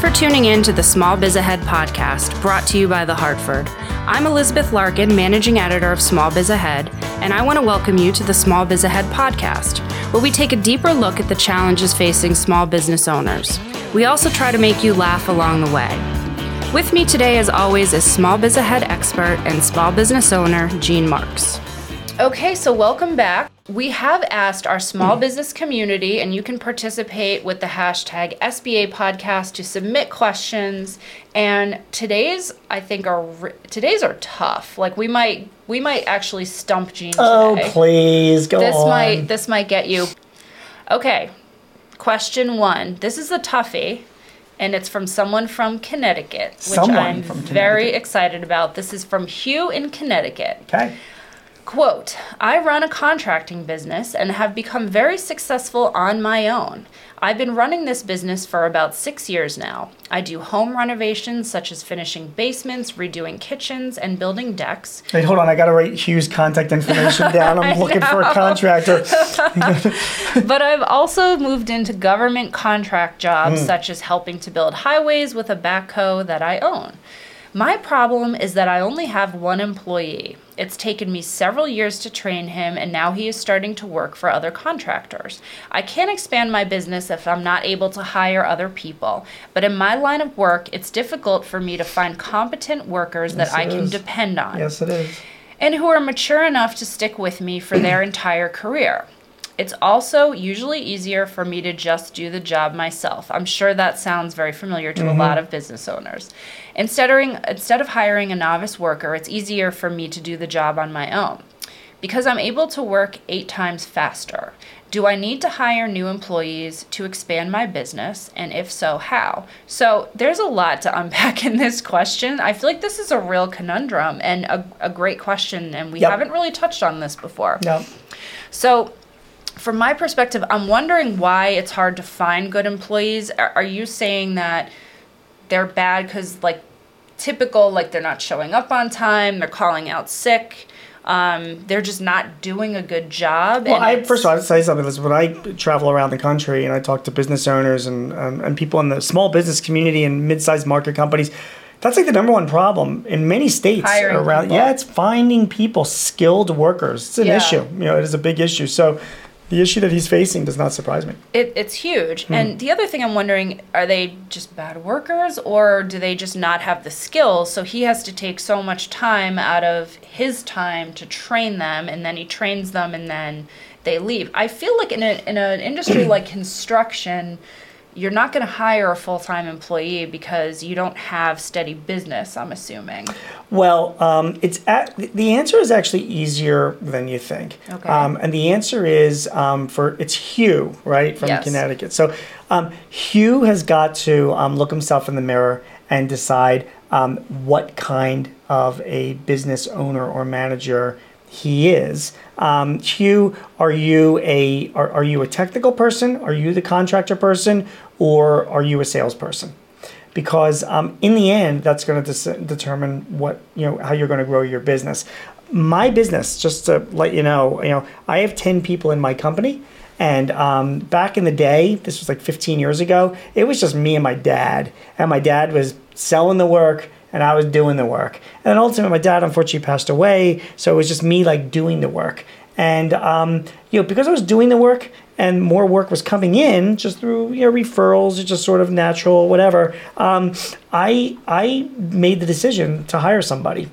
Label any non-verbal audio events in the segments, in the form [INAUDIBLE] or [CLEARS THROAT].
For tuning in to the Small Biz Ahead podcast, brought to you by The Hartford. I'm Elizabeth Larkin, managing editor of Small Biz Ahead, and I want to welcome you to the Small Biz Ahead podcast, where we take a deeper look at the challenges facing small business owners. We also try to make you laugh along the way. With me today, as always, is Small Biz Ahead expert and small business owner Gene Marks. Okay, so welcome back. We have asked our small [CLEARS THROAT] business community, and you can participate with the hashtag SBA podcast to submit questions. And today's, I think, are today's are tough. Like we might, we might actually stump oh, today. Oh, please go this on. might, this might get you. Okay, question one. This is a toughie, and it's from someone from Connecticut, which Someone I'm from very excited about. This is from Hugh in Connecticut. Okay. Quote, I run a contracting business and have become very successful on my own. I've been running this business for about six years now. I do home renovations such as finishing basements, redoing kitchens, and building decks. Wait, hold on. I got to write Hugh's contact information [LAUGHS] down. I'm looking for a contractor. [LAUGHS] but I've also moved into government contract jobs hmm. such as helping to build highways with a backhoe that I own. My problem is that I only have one employee. It's taken me several years to train him, and now he is starting to work for other contractors. I can't expand my business if I'm not able to hire other people, but in my line of work, it's difficult for me to find competent workers Yes, that I can is. depend on yes, it is. and who are mature enough to stick with me for their entire career. It's also usually easier for me to just do the job myself. I'm sure that sounds very familiar to a mm-hmm. lot of business owners. Instead of, instead of hiring a novice worker, it's easier for me to do the job on my own. Because I'm able to work eight times faster. Do I need to hire new employees to expand my business? And if so, how? So there's a lot to unpack in this question. I feel like this is a real conundrum and a, a great question, and we Yep. haven't really touched on this before. No. So, from my perspective, I'm wondering why it's hard to find good employees. Are, are you saying that they're bad because, like, typical, like they're not showing up on time, they're calling out sick, um, they're just not doing a good job? Well, I first of all, I'd say something. Listen, when I travel around the country and I talk to business owners and um, and people in the small business community and mid-sized market companies, that's like the number one problem in many states Hiring around. people. Yeah, it's finding people, skilled workers. It's an Yeah. issue. You know, it is a big issue. So, the issue that he's facing does not surprise me. It, it's huge. Hmm. And the other thing I'm wondering are they just bad workers or do they just not have the skills? So he has to take so much time out of his time to train them and then he trains them and then they leave. I feel like in, a, in an industry [CLEARS THROAT] like construction, you're not going to hire a full time employee because you don't have steady business, I'm assuming. Well, um, it's at, the answer is actually easier than you think. Okay. Um, and the answer is um, for it's Hugh, right, from Yes. Connecticut. So um, Hugh has got to um, look himself in the mirror and decide um, what kind of a business owner or manager he is. Um, Hugh, are you a are, are you a technical person? Are you the contractor person, or are you a salesperson? because um, in the end that's going to dis- determine what you know how you're going to grow your business my business just to let you know you know i have 10 people in my company and um, back in the day this was like 15 years ago it was just me and my dad and my dad was selling the work and i was doing the work. And ultimately my dad unfortunately passed away so it was just me like doing the work. And um, you know because i was doing the work and more work was coming in just through you know referrals it's just sort of natural whatever um, i i made the decision to hire somebody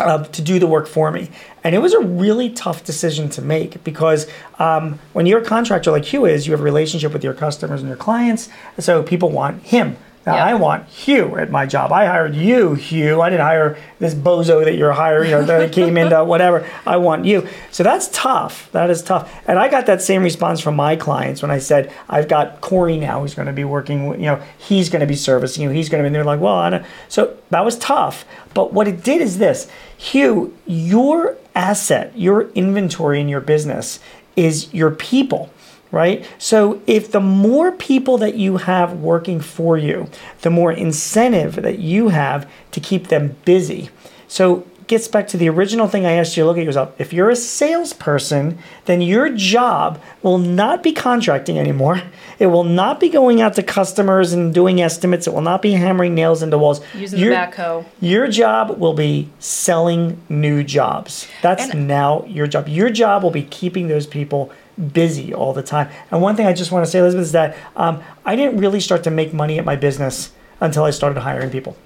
uh, to do the work for me. And it was a really tough decision to make because um, when you're a contractor like hugh is you have a relationship with your customers and your clients so people want him Now Yep. I want Hugh at my job. I hired you, Hugh. I didn't hire this bozo that you're hiring, or that came into [LAUGHS] whatever. I want you. So that's tough. That is tough. And I got that same response from my clients when I said, I've got Corey now who's going to be working, with- you know, he's going to be servicing you. He's going to be, and they're like, well, I don't. So that was tough. But what it did is this Hugh, your asset, your inventory in your business is your people right? So if the more people that you have working for you, the more incentive that you have to keep them busy. So gets back to the original thing I asked you to look at yourself. If you're a salesperson, then your job will not be contracting anymore. It will not be going out to customers and doing estimates. It will not be hammering nails into walls. Using the Your- backhoe. your job will be selling new jobs. That's And- now your job. Your job will be keeping those people busy all the time. And one thing I just want to say, Elizabeth, is that um, I didn't really start to make money at my business until I started hiring people.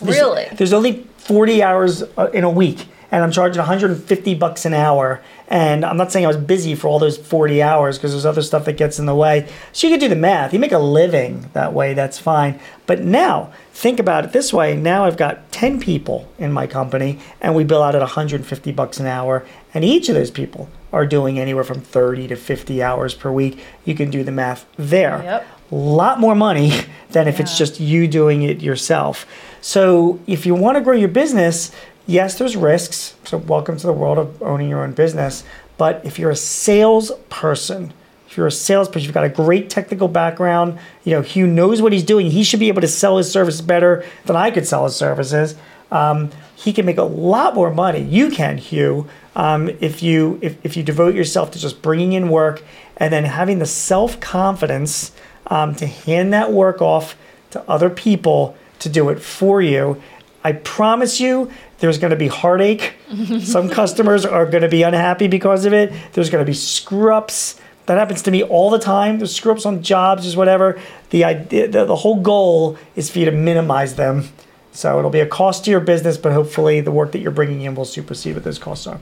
There's- Really? There's only 40 hours uh, in a week, and I'm charging 150 bucks an hour. And I'm not saying I was busy for all those 40 hours because there's other stuff that gets in the way. So you can do the math. You make a living that way, that's fine. But now, think about it this way. Now I've got 10 people in my company, and we bill out at 150 bucks an hour. And each of those people are doing anywhere from 30 to 50 hours per week. You can do the math there Yep. A lot more money [LAUGHS] than if it's just you doing it yourself. So if you want to grow your business, yes, there's risks. So welcome to the world of owning your own business. But if you're a salesperson, if you're a salesperson, you've got a great technical background. You know, Hugh knows what he's doing. He should be able to sell his service better than I could sell his services. Um, he can make a lot more money. You can, Hugh, um, if you if, if you devote yourself to just bringing in work and then having the self confidence um, to hand that work off to other people to do it for you. I promise you, there's going to be heartache. [LAUGHS] Some customers are going to be unhappy because of it. There's going to be screw ups. That happens to me all the time. There's screw ups on jobs, just whatever. The idea, the, the whole goal is for you to minimize them. So it'll be a cost to your business, but hopefully the work that you're bringing in will supersede what those costs are.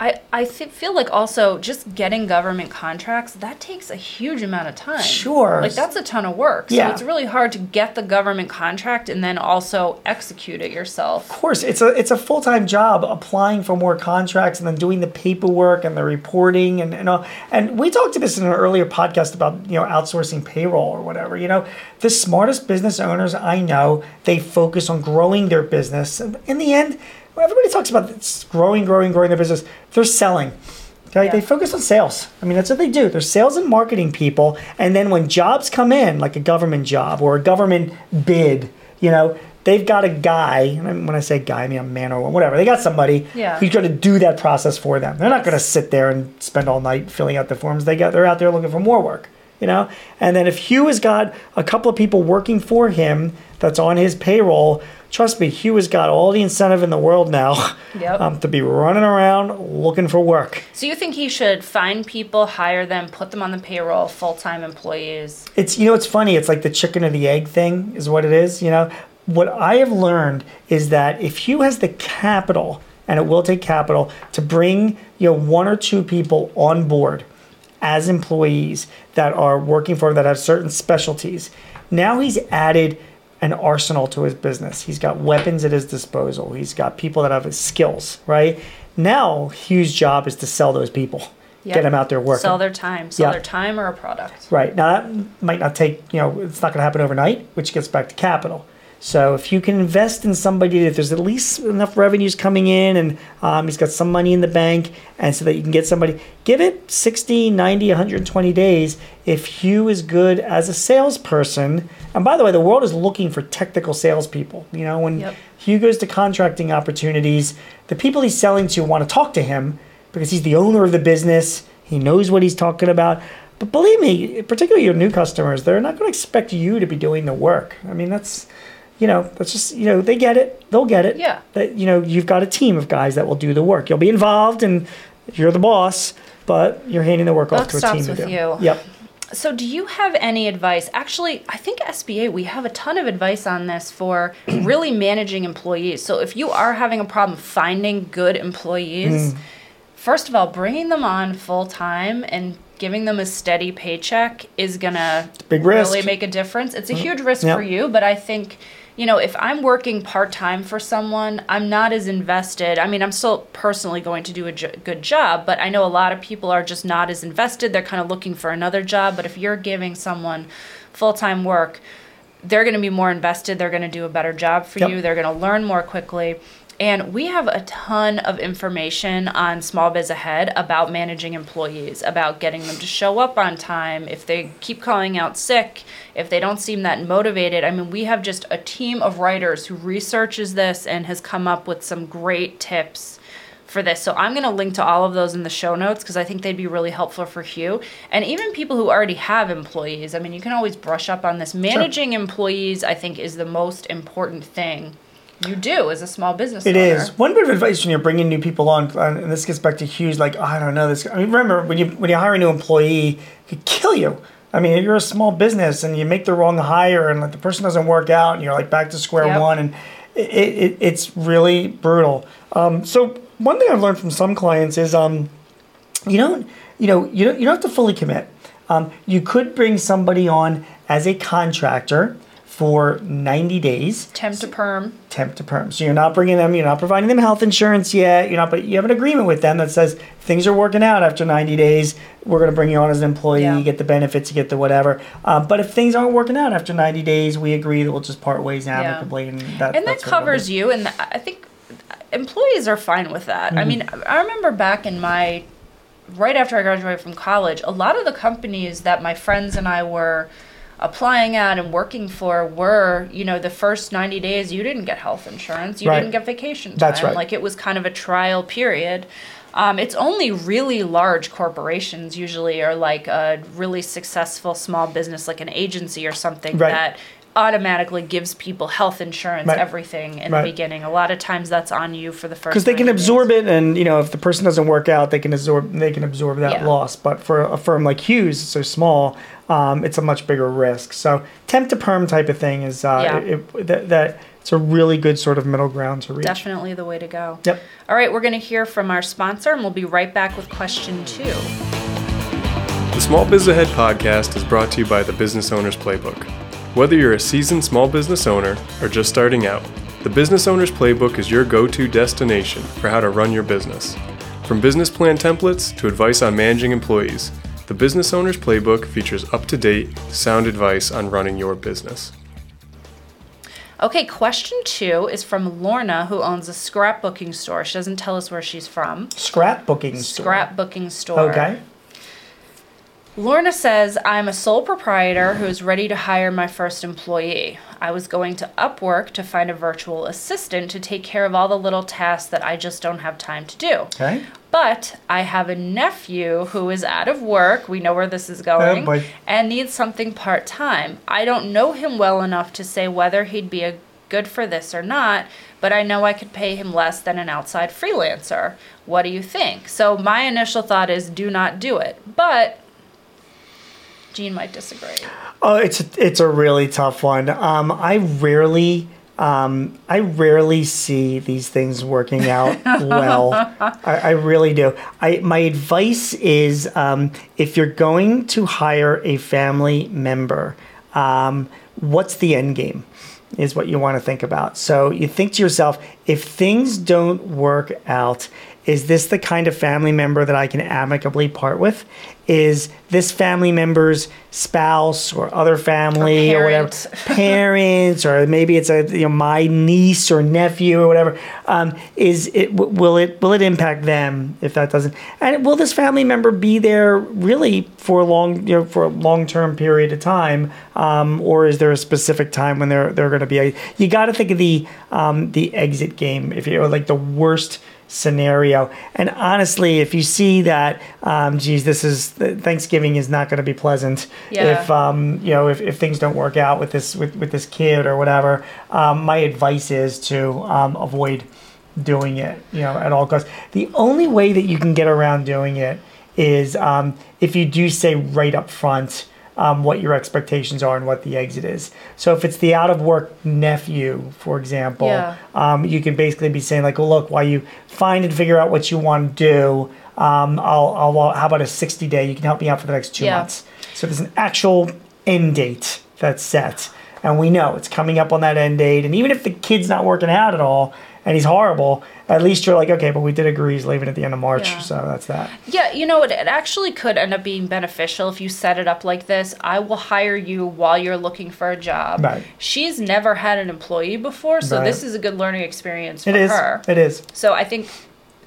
I, I feel like also just getting government contracts, that takes a huge amount of time. Sure. Like that's a ton of work. So Yeah. it's really hard to get the government contract and then also execute it yourself. Of course, it's a it's a full time job applying for more contracts and then doing the paperwork and the reporting and and all. And we talked to this in an earlier podcast about you know outsourcing payroll or whatever. You know, the smartest business owners I know they focus on growing their business. In the end, everybody talks about this growing, growing, growing their business. They're selling. Okay, Yeah. they focus on sales. I mean, that's what they do. They're sales and marketing people. And then when jobs come in, like a government job or a government bid, you know, they've got a guy. And when I say guy, I mean a man or whatever. They got somebody Yeah. who's going to do that process for them. They're not going to sit there and spend all night filling out the forms. They got. They're out there looking for more work. You know. And then if Hugh has got a couple of people working for him that's on his payroll. Trust me, Hugh has got all the incentive in the world now Yep. um, to be running around looking for work. So you think he should find people, hire them, put them on the payroll, full time employees? It's you know it's funny. It's like the chicken or the egg thing is what it is. You know what I have learned is that if Hugh has the capital, and it will take capital to bring you know one or two people on board as employees that are working for him that have certain specialties. Now he's added an arsenal to his business. He's got weapons at his disposal. He's got people that have his skills. Right now, Hugh's job is to sell those people, Yep. get them out there working. Sell their time. Sell Yeah. their time or a product. Right. Now that might not take, you know, it's not going to happen overnight, which gets back to capital. So if you can invest in somebody that there's at least enough revenues coming in and um, he's got some money in the bank and so that you can get somebody, give it 60, 90, 120 days. If Hugh is good as a salesperson, and by the way, the world is looking for technical salespeople. You know, when Yep. Hugh goes to contracting opportunities, the people he's selling to want to talk to him because he's the owner of the business. He knows what he's talking about. But believe me, particularly your new customers, they're not going to expect you to be doing the work. I mean, that's, you know, that's just, you know, they get it. They'll get it. Yeah. That, you know, you've got a team of guys that will do the work. You'll be involved and you're the boss, but you're handing the work off Buck to a stops team to with do. you. Yep. So, do you have any advice? Actually, I think SBA, we have a ton of advice on this for [CLEARS THROAT] really managing employees. So, if you are having a problem finding good employees, Mm. first of all, bringing them on full time and giving them a steady paycheck is gonna really risk. Mm-hmm. make a difference. It's a huge risk Yep. for you, but I think you know if I'm working part time for someone, I'm not as invested. I mean, I'm still personally going to do a jo- good job, but I know a lot of people are just not as invested. They're kind of looking for another job. But if you're giving someone full time work, they're going to be more invested. They're going to do a better job for Yep. you. They're going to learn more quickly. And we have a ton of information on Small Biz Ahead about managing employees, about getting them to show up on time, if they keep calling out sick, if they don't seem that motivated. I mean, we have just a team of writers who researches this and has come up with some great tips for this. So I'm going to link to all of those in the show notes because I think they'd be really helpful for Hugh and even people who already have employees. I mean, you can always brush up on this. Managing employees, I think, is the most important thing you do as a small business It owner. is one bit of advice when you're bringing new people on, and this gets back to Hugh's. Like, oh, I don't know this. I mean, remember when you when you hire a new employee, it could kill you. I mean, if you're a small business and you make the wrong hire, and like the person doesn't work out, and you're like back to square Yep. one, and it, it, it's really brutal. Um, so one thing I've learned from some clients is um, you don't you know you don't, you don't have to fully commit. Um, you could bring somebody on as a contractor for 90 days Temp to perm. temp to perm. So you're not bringing them, you're not providing them health insurance yet. You're not, but you have an agreement with them that says things are working out after 90 days. We're going to bring you on as an employee. Yeah. You get the benefits, you get the whatever. Um, but if things aren't working out after 90 days, we agree that we'll just part ways amicably, and that and that that's what we'll covers you and i think employees are fine with that i mean i remember back in my right after i graduated from college a lot of the companies that my friends and i were applying at and working for were you know the first 90 days you didn't get health insurance you Right. didn't get vacation time That's right. like it was kind of a trial period um, it's only really large corporations usually are like a really successful small business like an agency or something Right. that automatically gives people health insurance, Right. everything in Right. the beginning. A lot of times that's on you for the first. because they can 90 days. absorb it, and you know if the person doesn't work out, they can absorb they can absorb that Yeah. loss. But for a firm like Hugh's, so small, um, it's a much bigger risk. So temp to perm type of thing is uh, Yeah. it, it- that, that it's a really good sort of middle ground to reach. Definitely the way to go. Yep. All right, we're going to hear from our sponsor, and we'll be right back with question two. The Small Biz Ahead podcast is brought to you by the Business Owner's Playbook. Whether you're a seasoned small business owner or just starting out, the Business Owner's Playbook is your go to destination for how to run your business. From business plan templates to advice on managing employees, the Business Owner's Playbook features up to date, sound advice on running your business. Okay, question two is from Lorna, who owns a scrapbooking store. She doesn't tell us where she's from. Scrapbooking store. Scrapbooking store. Okay. Lorna says, I'm a sole proprietor who is ready to hire my first employee. I was going to Upwork to find a virtual assistant to take care of all the little tasks that I just don't have time to do. Okay. But I have a nephew who is out of work. We know where this is oh, going. Oh, boy. and needs something part time. I don't know him well enough to say whether he'd be a good for this or not, but I know I could pay him less than an outside freelancer. What do you think? So my initial thought is do not do it. But Gene might disagree. Oh, it's a, it's a really tough one. Um, I rarely, um, I rarely see these things working out [LAUGHS] well. I, I really do. I my advice is um, if you're going to hire a family member, um, what's the end game? Is what you want to think about. So you think to yourself, if things don't work out, is this the kind of family member that I can amicably part with? Is this family member's spouse or other family Or or, whatever. [LAUGHS] parents or maybe it's a you know my niece or nephew or whatever. Um, is it w- will it will it impact them if that doesn't? And will this family member be there really for a long you know for a long term period of time? Um, or is there a specific time when they're they're going to be you got to think of the um, the exit game if you're like the worst scenario. And honestly, if you see that, um, geez, this is Thanksgiving is not going to be pleasant. Yeah. If um, you know, if, if things don't work out with this with, with this kid or whatever, um, my advice is to um, avoid doing it. You know, at all costs. The only way that you can get around doing it is um, if you do say right up front. Um, what your expectations are and what the exit is. So if it's the out of work nephew, for example, Yeah. um, you can basically be saying like, well, look, while you find and figure out what you want to do, Um, I'll, I'll, how about a 60 day? You can help me out for the next two Yeah. months. So there's an actual end date that's set. And we know it's coming up on that end date. And even if the kid's not working out at all and he's horrible, at least you're like, okay, but we did agree he's leaving at the end of March. Yeah. So that's that. Yeah, you know, it, it actually could end up being beneficial if you set it up like this. I will hire you while you're looking for a job. Right. She's never had an employee before, so Right. this is a good learning experience for It is. her. It is. So I think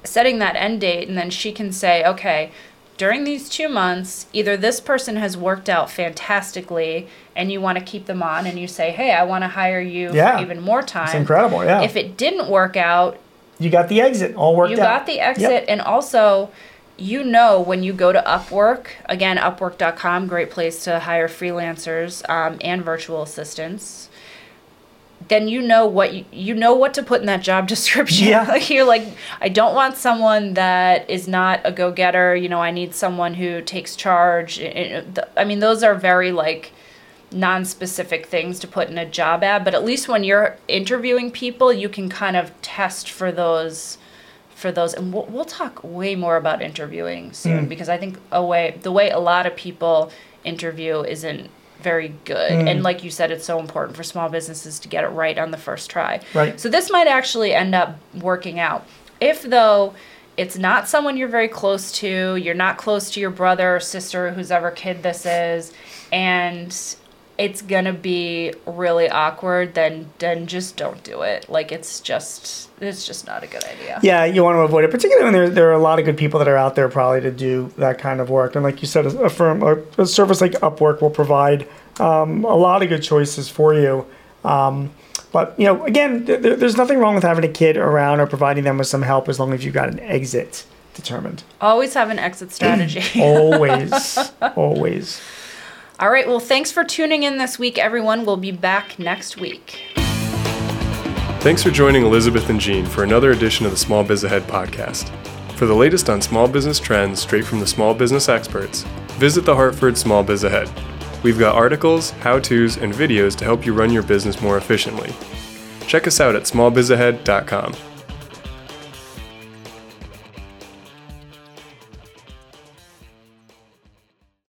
setting that end date and then she can say, okay, during these two months, either this person has worked out fantastically and you want to keep them on and you say, hey, I want to hire you Yeah. for even more time. It's incredible. Yeah. If it didn't work out, you got the exit all worked you out. got the exit and also you know when you go to upwork again upwork.com great place to hire freelancers um, and virtual assistants then you know what you, you know what to put in that job [LAUGHS] description. Yeah. [LAUGHS] you're like i don't want someone that is not a go-getter you know i need someone who takes charge. It- it- the- i mean those are very like non-specific things to put in a job ad but at least when you're interviewing people you can kind of test for those for those. And we'll, we'll talk way more about interviewing soon hmm. because i think a way the way a lot of people interview isn't very good. And mm. like you said it's so important for small businesses to get it right on the first try. Right. so this might actually end up working out. If though it's not someone you're very close to you're not close to your brother or sister whose ever kid this is and it's gonna be really awkward then then just don't do it like it's just it's just not a good idea Yeah, you want to avoid it, particularly when there, there are a lot of good people that are out there probably to do that kind of work. And like you said, a, firm, a, a service like Upwork will provide um, a lot of good choices for you. Um, but you know, again, th- there's nothing wrong with having a kid around or providing them with some help as long as you've got an exit determined. always have an exit strategy Always, [LAUGHS] always. All right well thanks for tuning in this week everyone we'll be back next week Thanks for joining Elizabeth and Gene for another edition of the Small Biz Ahead podcast. For the latest on small business trends straight from the small business experts, visit the Hartford Small Biz Ahead. We've got articles, how to's, and videos to help you run your business more efficiently. Check us out at smallbizahead.com.